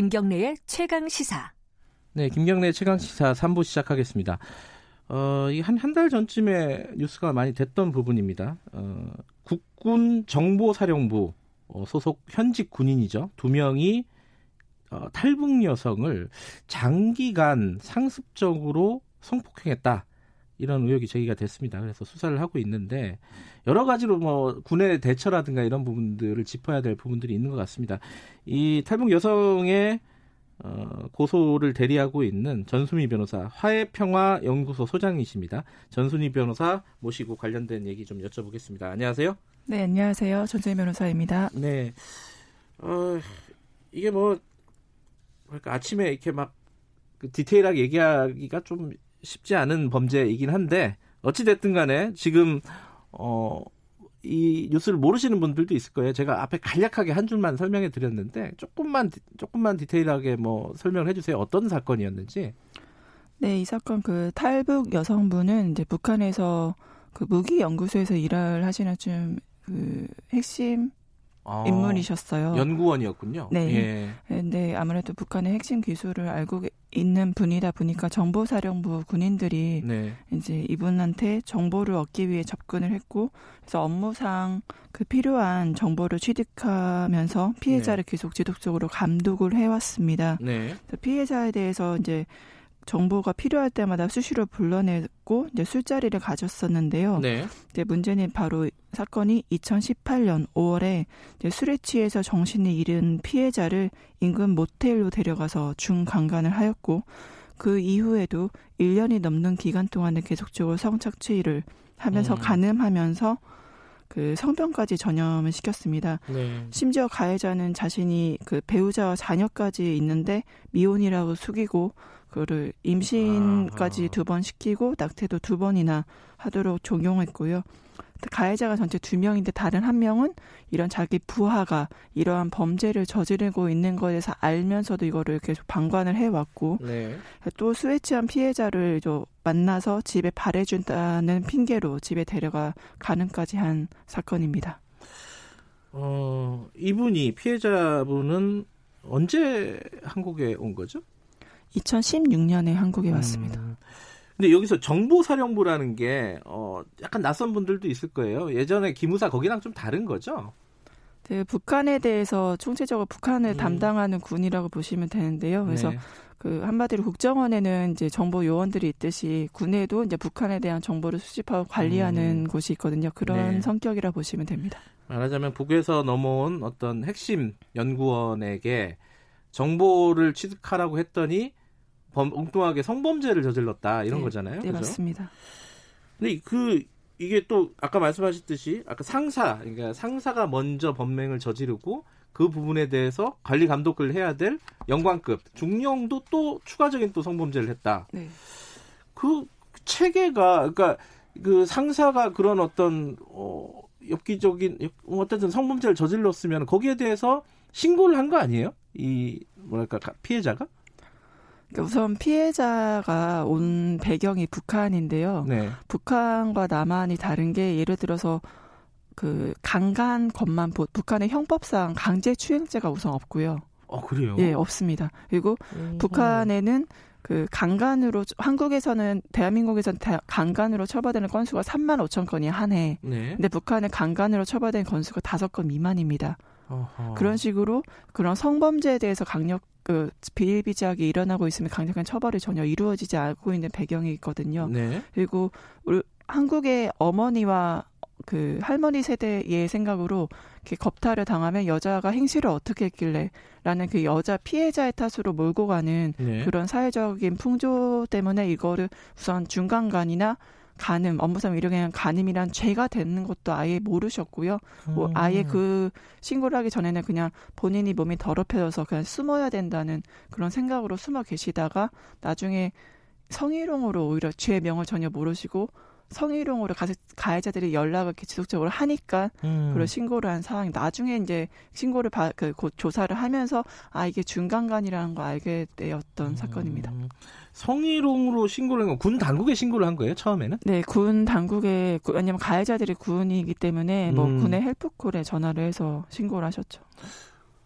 김경래의 최강 시사. 네, 김경래 최강 시사 3부 시작하겠습니다. 어, 한한 달 전쯤에 뉴스가 많이 됐던 부분입니다. 어, 국군 정보사령부 어, 소속 현직 군인이죠. 두 명이 어, 탈북 여성을 장기간 상습적으로 성폭행했다. 이런 의혹이 제기가 됐습니다. 그래서 수사를 하고 있는데 여러 가지로 뭐 군의 대처라든가 이런 부분들을 짚어야 될 부분들이 있는 것 같습니다. 이 탈북 여성의 어, 고소를 대리하고 있는 전수미 변호사 화해평화 연구소 소장이십니다. 전수미 변호사 모시고 관련된 얘기 좀 여쭤보겠습니다. 안녕하세요. 네, 안녕하세요. 전수미 변호사입니다. 네. 어, 이게 뭐 그러니까 아침에 이렇게 막그 디테일하게 얘기하기가 좀 쉽지 않은 범죄이긴 한데 어찌 됐든 간에 지금 어, 이 뉴스를 모르시는 분들도 있을 거예요. 제가 앞에 간략하게 한 줄만 설명해 드렸는데 조금만 조금만 디테일하게 뭐 설명을 해주세요. 어떤 사건이었는지. 네, 이 사건 그 탈북 여성분은 이제 북한에서 그 무기 연구소에서 일을 하시는 좀 그 핵심 아, 인물이셨어요. 연구원이었군요. 네. 예. 근데 아무래도 북한의 핵심 기술을 알고 있는 분이다 보니까 정보사령부 군인들이 네. 이제 이분한테 정보를 얻기 위해 접근을 했고 그래서 업무상 그 필요한 정보를 취득하면서 피해자를 네. 계속 지속적으로 감독을 해왔습니다. 네. 피해자에 대해서 이제 정보가 필요할 때마다 수시로 불러내고 이제 술자리를 가졌었는데요. 네. 이제 문제는 바로 사건이 2018년 5월에 이제 술에 취해서 정신이 잃은 피해자를 인근 모텔로 데려가서 중강간을 하였고 그 이후에도 1년이 넘는 기간 동안에 계속적으로 성착취를 하면서 음. 가늠하면서 그 성병까지 전염을 시켰습니다. 네. 심지어 가해자는 자신이 그 배우자와 자녀까지 있는데 미혼이라고 숙이고 그를 임신까지 두 번 시키고 낙태도 두 번이나 하도록 종용했고요. 가해자가 전체 두 명인데 다른 한 명은 이런 자기 부하가 이러한 범죄를 저지르고 있는 것에 대해서 알면서도 이거를 계속 방관을 해왔고 네. 또 취한 피해자를 저 만나서 집에 발해준다는 핑계로 집에 데려가 가는까지 한 사건입니다. 어 이분이 피해자분은 언제 한국에 온 거죠? 2016년에 한국에 왔습니다. 음. 근데 여기서 정보사령부라는 게 어, 약간 낯선 분들도 있을 거예요. 예전에 기무사 거기랑 좀 다른 거죠? 네, 북한에 대해서 총체적으로 북한을 음. 담당하는 군이라고 보시면 되는데요. 그래서 네. 그 한마디로 국정원에는 이제 정보 요원들이 있듯이 군에도 이제 북한에 대한 정보를 수집하고 관리하는 음. 곳이 있거든요. 그런 네. 성격이라 보시면 됩니다. 말하자면 북에서 넘어온 어떤 핵심 연구원에게 정보를 취득하라고 했더니 범, 엉뚱하게 성범죄를 저질렀다 이런 네, 거잖아요. 네, 그죠? 맞습니다. 근데 그 이게 또 아까 말씀하셨듯이 아까 상사 그러니까 상사가 먼저 범행을 저지르고 그 부분에 대해서 관리 감독을 해야 될 영관급 중령도 또 추가적인 또 성범죄를 했다. 네. 그 체계가 그러니까 그 상사가 그런 어떤 어 엽기적인 어쨌든 성범죄를 저질렀으면 거기에 대해서 신고를 한 거 아니에요? 이 뭐랄까 피해자가? 그러니까 우선 피해자가 온 배경이 북한인데요. 네. 북한과 남한이 다른 게 예를 들어서 그 강간 것만 보, 북한의 형법상 강제 추행죄가 우선 없고요. 어 그래요? 예, 없습니다. 그리고 음. 북한에는 그 강간으로 한국에서는 대한민국에서는 대, 강간으로 처벌되는 건수가 3만 5천 건이 한 해. 네. 근데 북한은 강간으로 처벌된 건수가 5건 미만입니다. 어허. 그런 식으로 그런 성범죄에 대해서 강력 그 비일비재하게 일어나고 있으면 강력한 처벌이 전혀 이루어지지 않고 있는 배경이 있거든요. 네. 그리고 우리 한국의 어머니와 그 할머니 세대의 생각으로 이렇게 겁탈을 당하면 여자가 행실을 어떻게 했길래라는 그 여자 피해자의 탓으로 몰고 가는 네. 그런 사회적인 풍조 때문에 이거를 우선 중간간이나 간음, 업무상 위력에 간음이란 죄가 되는 것도 아예 모르셨고요. 뭐 음. 아예 그 신고를 하기 전에는 그냥 본인이 몸이 더럽혀져서 그냥 숨어야 된다는 그런 생각으로 숨어 계시다가 나중에 성희롱으로 오히려 죄 명을 전혀 모르시고 성희롱으로 가해자들이 연락을 지속적으로 하니까 음. 그런 신고를 한 상황이 나중에 이제 신고를 바, 그 조사를 하면서 아 이게 중간간이라는 걸 알게 되었던 음. 사건입니다. 성희롱으로 신고를 한건군 당국에 신고를 한 거예요 처음에는? 네, 군 당국에 왜냐면 가해자들이 군이기 때문에 뭐 음. 군의 헬프콜에 전화를 해서 신고를 하셨죠.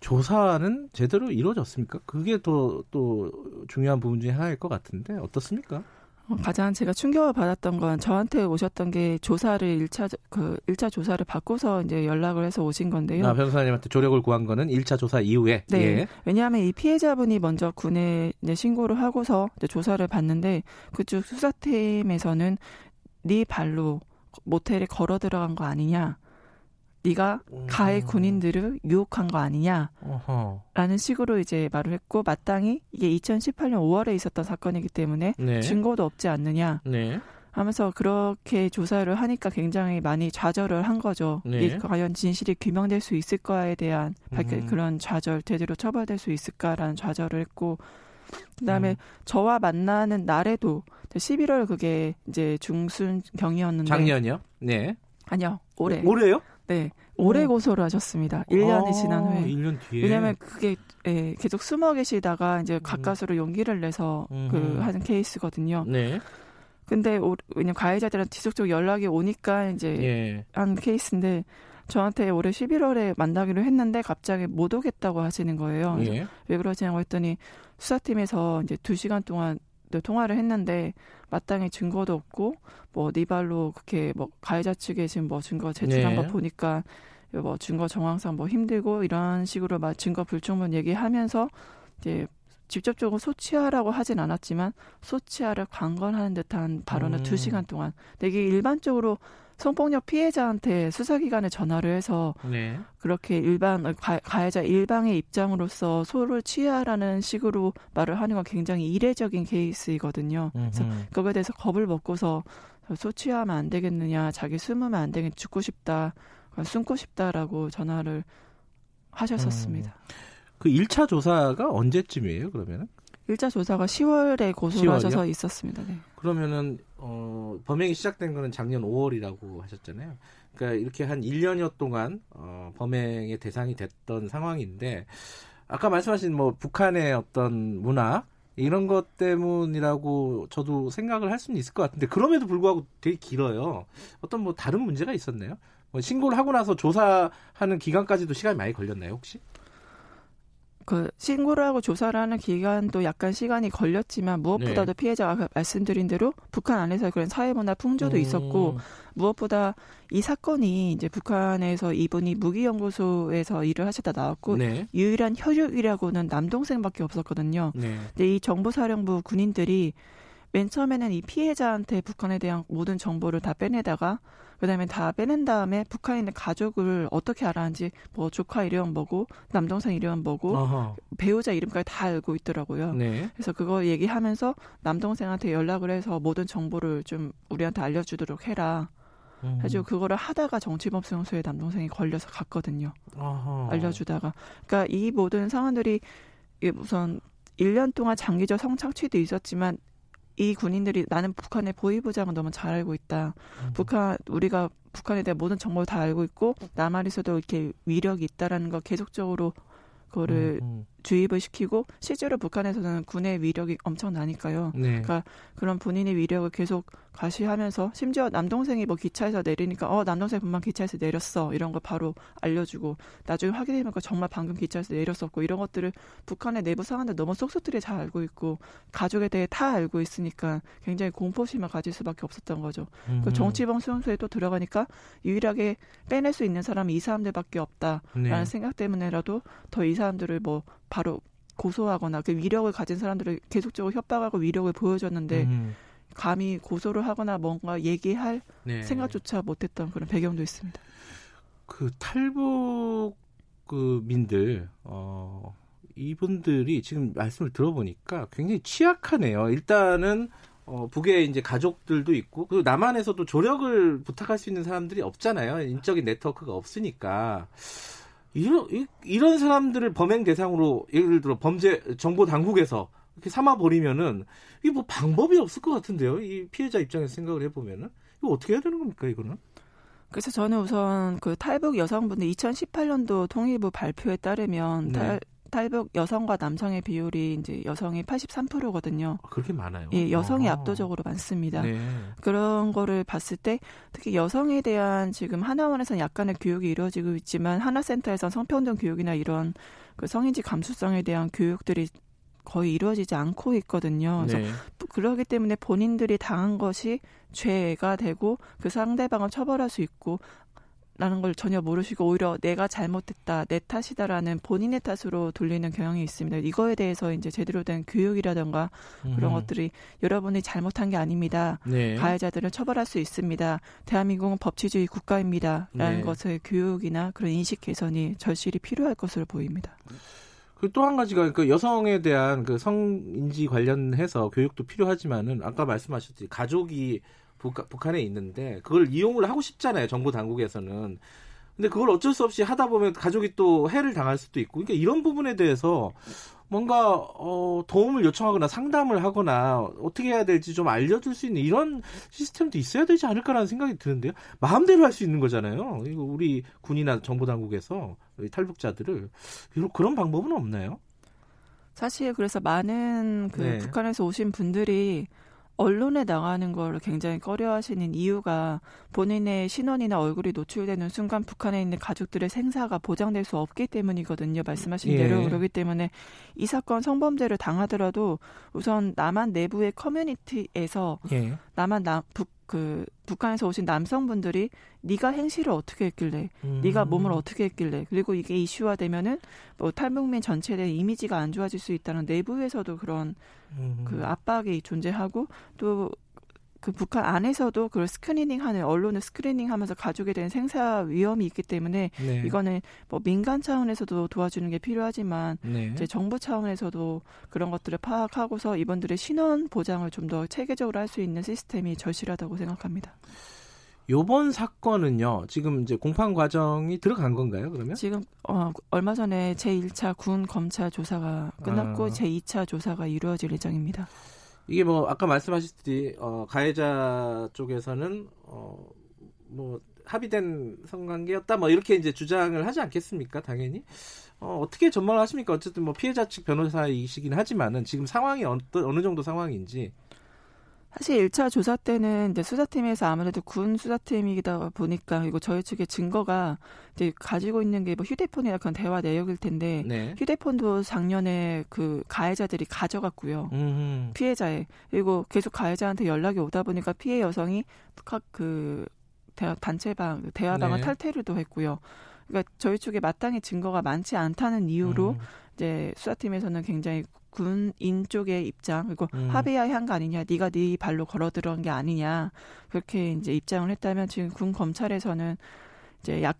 조사는 제대로 이루어졌습니까? 그게 더 또 중요한 부분 중에 하나일 것 같은데 어떻습니까? 어, 가장 제가 충격을 받았던 건 저한테 오셨던 게 조사를 1차 그 1차 조사를 받고서 이제 연락을 해서 오신 건데요. 아, 변호사님한테 조력을 구한 거는 1차 조사 이후에. 네. 예. 왜냐하면 이 피해자분이 먼저 군에 신고를 하고서 조사를 받는데 그쪽 수사팀에서는 네 발로 모텔에 걸어 들어간 거 아니냐. 네가 가해 군인들을 유혹한 거 아니냐라는 식으로 이제 말을 했고 마땅히 이게 2018년 5월에 있었던 사건이기 때문에 네. 증거도 없지 않느냐 네. 하면서 그렇게 조사를 하니까 굉장히 많이 좌절을 한 거죠. 네. 이 과연 진실이 규명될 수 있을까에 대한 음. 그런 좌절 제대로 처벌될 수 있을까라는 좌절을 했고 그다음에 음. 저와 만나는 날에도 11월 그게 이제 중순 경이었는데 작년이요? 네. 아니요. 올해. 올해요? 네. 올해 어. 고소를 하셨습니다. 1년이 아, 지난 후에. 1년 뒤에. 왜냐면 그게 예, 계속 숨어 계시다가 이제 음. 가까스로 용기를 내서 음. 그 하는 케이스거든요. 네. 근데 오, 왜냐면 가해자들은 지속적으로 연락이 오니까 이제 예. 한 케이스인데 저한테 올해 11월에 만나기로 했는데 갑자기 못 오겠다고 하시는 거예요. 예. 왜 그러시냐고 했더니 수사팀에서 이제 2시간 동안 통화를 했는데 마땅히 증거도 없고 뭐 네 발로 그렇게 뭐 가해자 측에 지금 뭐 증거 제출한 네. 거 보니까 뭐 증거 정황상 뭐 힘들고 이런 식으로 막 증거 불충분 얘기하면서 이제 직접적으로 소치하라고 하진 않았지만 소치하를 관건하는 듯한 발언을 두 음. 시간 동안 되게 일반적으로 성폭력 피해자한테 수사기관에 전화를 해서 네. 그렇게 일반 가, 해자 일방의 입장으로서 소를 취하라는 식으로 말을 하는 건 굉장히 이례적인 케이스이거든요. 음흠. 그래서 거기에 대해서 겁을 먹고서 소 취하면 안 되겠느냐, 자기 숨으면 안 되겠, 죽고 싶다, 숨고 싶다라고 전화를 하셨었습니다. 음. 그 1차 조사가 언제쯤이에요, 그러면은? 1차 조사가 10월에 고소를 하셔서 있었습니다. 네. 그러면은 어, 범행이 시작된 거는 작년 5월이라고 하셨잖아요. 그러니까 이렇게 한 1년여 동안 어, 범행의 대상이 됐던 상황인데 아까 말씀하신 뭐 북한의 어떤 문화 이런 것 때문이라고 저도 생각을 할 수는 있을 것 같은데 그럼에도 불구하고 되게 길어요. 어떤 뭐 다른 문제가 있었나요? 뭐 신고를 하고 나서 조사하는 기간까지도 시간이 많이 걸렸나요, 혹시? 그 신고를 하고 조사를 하는 기간도 약간 시간이 걸렸지만 무엇보다도 네. 피해자가 말씀드린 대로 북한 안에서 그런 사회문화 풍조도 음. 있었고 무엇보다 이 사건이 이제 북한에서 이분이 무기연구소에서 일을 하셨다 나왔고 네. 유일한 혈육이라고는 남동생밖에 없었거든요. 네. 근데 이 정보사령부 군인들이 맨 처음에는 이 피해자한테 북한에 대한 모든 정보를 다 빼내다가 그다음에 다 빼낸 다음에 북한에 있는 가족을 어떻게 알았는지 뭐 조카 이름 뭐고 남동생 이름 뭐고 어허. 배우자 이름까지 다 알고 있더라고요. 네. 그래서 그거 얘기하면서 남동생한테 연락을 해서 모든 정보를 좀 우리한테 알려주도록 해라. 음. 해주 그거를 하다가 정치범 수용소에 남동생이 걸려서 갔거든요. 어허. 알려주다가 그러니까 이 모든 상황들이 우선 1년 동안 장기적 성착취도 있었지만 이 군인들이 나는 북한의 보위부장을 너무 잘 알고 있다. 음. 북한 우리가 북한에 대한 모든 정보를 다 알고 있고 남한에서도 이렇게 위력이 있다라는 거 계속적으로 그거를 음, 음. 주입을 시키고 실제로 북한에서는 군의 위력이 엄청나니까요. 네. 그러니까 그런 본인의 위력을 계속 과시하면서 심지어 남동생이 뭐 기차에서 내리니까 어 남동생 분만 기차에서 내렸어 이런 걸 바로 알려주고 나중에 확인해보니까 정말 방금 기차에서 내렸었고 이런 것들을 북한의 내부 상황들 너무 쏙쏙들이 잘 알고 있고 가족에 대해 다 알고 있으니까 굉장히 공포심을 가질 수밖에 없었던 거죠. 음. 그 정치범 수용소에 또 들어가니까 유일하게 빼낼 수 있는 사람이 이 사람들밖에 없다라는 네. 생각 때문에라도 더 이 사람들을 뭐 바로 고소하거나 그 위력을 가진 사람들을 계속적으로 협박하고 위력을 보여줬는데 음. 감히 고소를 하거나 뭔가 얘기할 네. 생각조차 못했던 그런 배경도 있습니다. 그 탈북 그 민들 어 이분들이 지금 말씀을 들어보니까 굉장히 취약하네요. 일단은 어, 북에 이제 가족들도 있고 그리고 남한에서도 조력을 부탁할 수 있는 사람들이 없잖아요. 인적인 네트워크가 없으니까 이런 이런 사람들을 범행 대상으로 예를 들어 범죄 정보 당국에서 이렇게 삼아 버리면은 이게 뭐 방법이 없을 것 같은데요. 이 피해자 입장에서 생각을 해보면은 이거 어떻게 해야 되는 겁니까 이거는? 그래서 저는 우선 그 탈북 여성분들 2018년도 통일부 발표에 따르면 네. 탈, 탈북 여성과 남성의 비율이 이제 여성이 83%거든요. 아, 그렇게 많아요. 예, 여성이 아. 압도적으로 많습니다. 네. 그런 거를 봤을 때 특히 여성에 대한 지금 하나원에서는 약간의 교육이 이루어지고 있지만 하나센터에서는 성평등 교육이나 이런 그 성인지 감수성에 대한 교육들이 거의 이루어지지 않고 있거든요. 그래서 네. 그러기 때문에 본인들이 당한 것이 죄가 되고 그 상대방을 처벌할 수 있고 라는 걸 전혀 모르시고 오히려 내가 잘못했다, 내 탓이다라는 본인의 탓으로 돌리는 경향이 있습니다. 이거에 대해서 이제 제대로 된 교육이라던가 그런 음. 것들이 여러분이 잘못한 게 아닙니다. 네. 가해자들을 처벌할 수 있습니다. 대한민국은 법치주의 국가입니다. 라는 네. 것의 교육이나 그런 인식 개선이 절실히 필요할 것으로 보입니다. 그또한 가지가 그 여성에 대한 그 성인지 관련해서 교육도 필요하지만은 아까 말씀하셨듯이 가족이 북한, 에 있는데 그걸 이용을 하고 싶잖아요. 정부 당국에서는. 근데 그걸 어쩔 수 없이 하다 보면 가족이 또 해를 당할 수도 있고. 그러니까 이런 부분에 대해서 뭔가 어, 도움을 요청하거나 상담을 하거나 어떻게 해야 될지 좀 알려줄 수 있는 이런 시스템도 있어야 되지 않을까라는 생각이 드는데요. 마음대로 할 수 있는 거잖아요. 이거 우리 군이나 정보 당국에서 탈북자들을 그런 방법은 없나요? 사실 그래서 많은 그 네. 북한에서 오신 분들이 언론에 나가는 걸 굉장히 꺼려하시는 이유가 본인의 신원이나 얼굴이 노출되는 순간 북한에 있는 가족들의 생사가 보장될 수 없기 때문이거든요. 말씀하신 예. 대로 그렇기 때문에 이 사건 성범죄를 당하더라도 우선 남한 내부의 커뮤니티에서 예. 남한 남, 북, 그 북한에서 오신 남성분들이 네가 행실을 어떻게 했길래, 음. 네가 몸을 어떻게 했길래, 그리고 이게 이슈화 되면은 뭐 탈북민 전체에 대한 이미지가 안 좋아질 수 있다는 내부에서도 그런 음. 그 압박이 존재하고 또 그 북한 안에서도 그걸 스크리닝하는 언론을 스크리닝하면서 가족에 대한 생사 위험이 있기 때문에 네. 이거는 뭐 민간 차원에서도 도와주는 게 필요하지만 네. 이제 정부 차원에서도 그런 것들을 파악하고서 이번들의 신원 보장을 좀 더 체계적으로 할 수 있는 시스템이 절실하다고 생각합니다. 요번 사건은요, 지금 이제 공판 과정이 들어간 건가요, 그러면? 지금, 어, 얼마 전에 제1차 군 검찰 조사가 끝났고, 아. 제2차 조사가 이루어질 예정입니다. 이게 뭐 아까 말씀하셨듯이 어, 가해자 쪽에서는 어, 뭐 합의된 성관계였다 뭐 이렇게 이제 주장을 하지 않겠습니까? 당연히. 어, 어떻게 전망을 하십니까? 어쨌든 뭐 피해자 측 변호사이시긴 하지만은 지금 상황이 어느, 어느 정도 상황인지 사실 1차 조사 때는 이제 수사팀에서 아무래도 군 수사팀이다 보니까 그리고 저희 측의 증거가 이제 가지고 있는 게 뭐 휴대폰이나 그런 대화 내역일 텐데 네. 휴대폰도 작년에 그 가해자들이 가져갔고요. 음흠. 피해자의 그리고 계속 가해자한테 연락이 오다 보니까 피해 여성이 그 단체방 대화방을 네. 탈퇴를 또 했고요. 그러니까 저희 쪽에 마땅히 증거가 많지 않다는 이유로 음. 이제 수사팀에서는 굉장히 군인 쪽의 입장 그리고 음. 합의해야 한 거 아니냐 네가 네 발로 걸어 들어간 게 아니냐 그렇게 이제 입장을 했다면 지금 군 검찰에서는 이제 약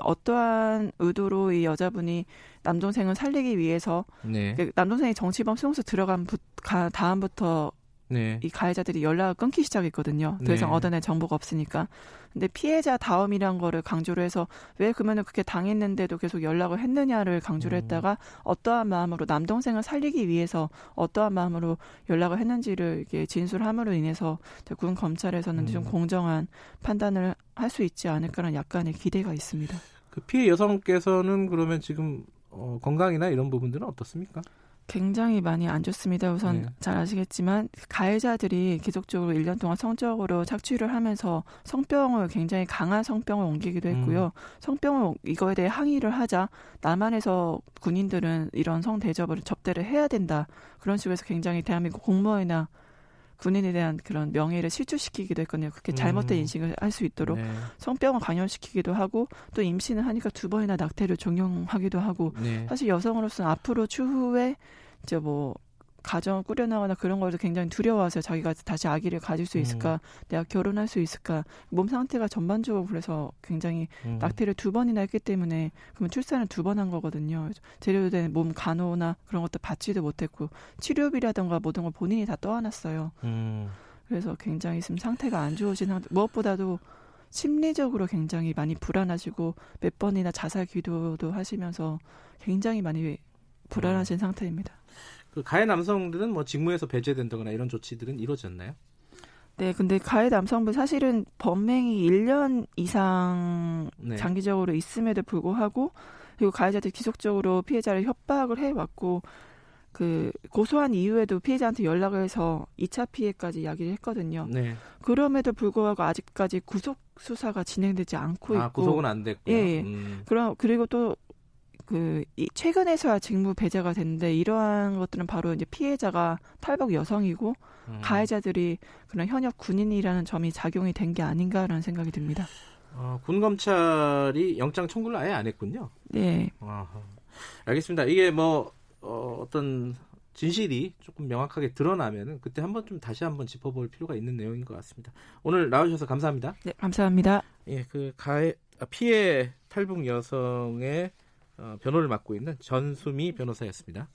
어떠한 의도로 이 여자분이 남동생을 살리기 위해서 네. 그 남동생이 정치범 수용소 들어간 부, 가, 다음부터 네. 이 가해자들이 연락을 끊기 시작했거든요. 더 이상 네. 얻어낼 정보가 없으니까. 근데 피해자 다음이란 거를 강조를 해서 왜 그러면은 그렇게 당했는데도 계속 연락을 했느냐를 강조를 음. 했다가 어떠한 마음으로 남동생을 살리기 위해서 어떠한 마음으로 연락을 했는지를 이게 진술함으로 인해서 군 검찰에서는 음. 좀 공정한 판단을 할 수 있지 않을까라는 약간의 기대가 있습니다. 그 피해 여성께서는 그러면 지금 어, 건강이나 이런 부분들은 어떻습니까? 굉장히 많이 안 좋습니다. 우선 네. 잘 아시겠지만 가해자들이 계속적으로 1년 동안 성적으로 착취를 하면서 성병을 굉장히 강한 성병을 옮기기도 했고요. 음. 성병을 이거에 대해 항의를 하자 남한에서 군인들은 이런 성 대접을 접대를 해야 된다. 그런 식으로 해서 굉장히 대한민국 공무원이나 군인에 대한 그런 명예를 실추시키기도 했거든요. 그렇게 잘못된 음. 인식을 할 수 있도록 네. 성병을 강요시키기도 하고 또 임신을 하니까 두 번이나 낙태를 종용하기도 하고 네. 사실 여성으로서는 앞으로 추후에 이제 뭐 가정을 꾸려나가나 그런 걸도 굉장히 두려워하세요. 자기가 다시 아기를 가질 수 있을까? 음. 내가 결혼할 수 있을까? 몸 상태가 전반적으로 그래서 굉장히 음. 낙태를 두 번이나 했기 때문에 그러면 출산을 두 번 한 거거든요. 제대로 된몸 간호나 그런 것도 받지도 못했고 치료비라던가 모든 걸 본인이 다 떠안았어요. 음. 그래서 굉장히 지금 상태가 안 좋으신 상태. 무엇보다도 심리적으로 굉장히 많이 불안하시고 몇 번이나 자살 기도도 하시면서 굉장히 많이 불안하신 음. 상태입니다. 그 가해 남성들은 뭐 직무에서 배제된다거나 이런 조치들은 이루어졌나요? 네, 근데 가해 남성분 사실은 범행이 1년 이상 네. 장기적으로 있음에도 불구하고 그리고 가해자들이 지속적으로 피해자를 협박을 해왔고 그 고소한 이후에도 피해자한테 연락을 해서 2차 피해까지 이야기를 했거든요. 네. 그럼에도 불구하고 아직까지 구속 수사가 진행되지 않고 아, 있고 구속은 안 됐고. 예. 음. 그럼 그리고 또 그 최근에서야 직무 배제가 됐는데 이러한 것들은 바로 이제 피해자가 탈북 여성이고 음. 가해자들이 그런 현역 군인이라는 점이 작용이 된 게 아닌가라는 생각이 듭니다. 어, 군 검찰이 영장 청구를 아예 안 했군요. 네. 아하. 알겠습니다. 이게 뭐 어, 어떤 진실이 조금 명확하게 드러나면은 그때 한번 좀 다시 한번 짚어볼 필요가 있는 내용인 것 같습니다. 오늘 나와주셔서 감사합니다. 네, 감사합니다. 예, 그 가해 아, 피해 탈북 여성의 어, 변호를 맡고 있는 전수미 변호사였습니다.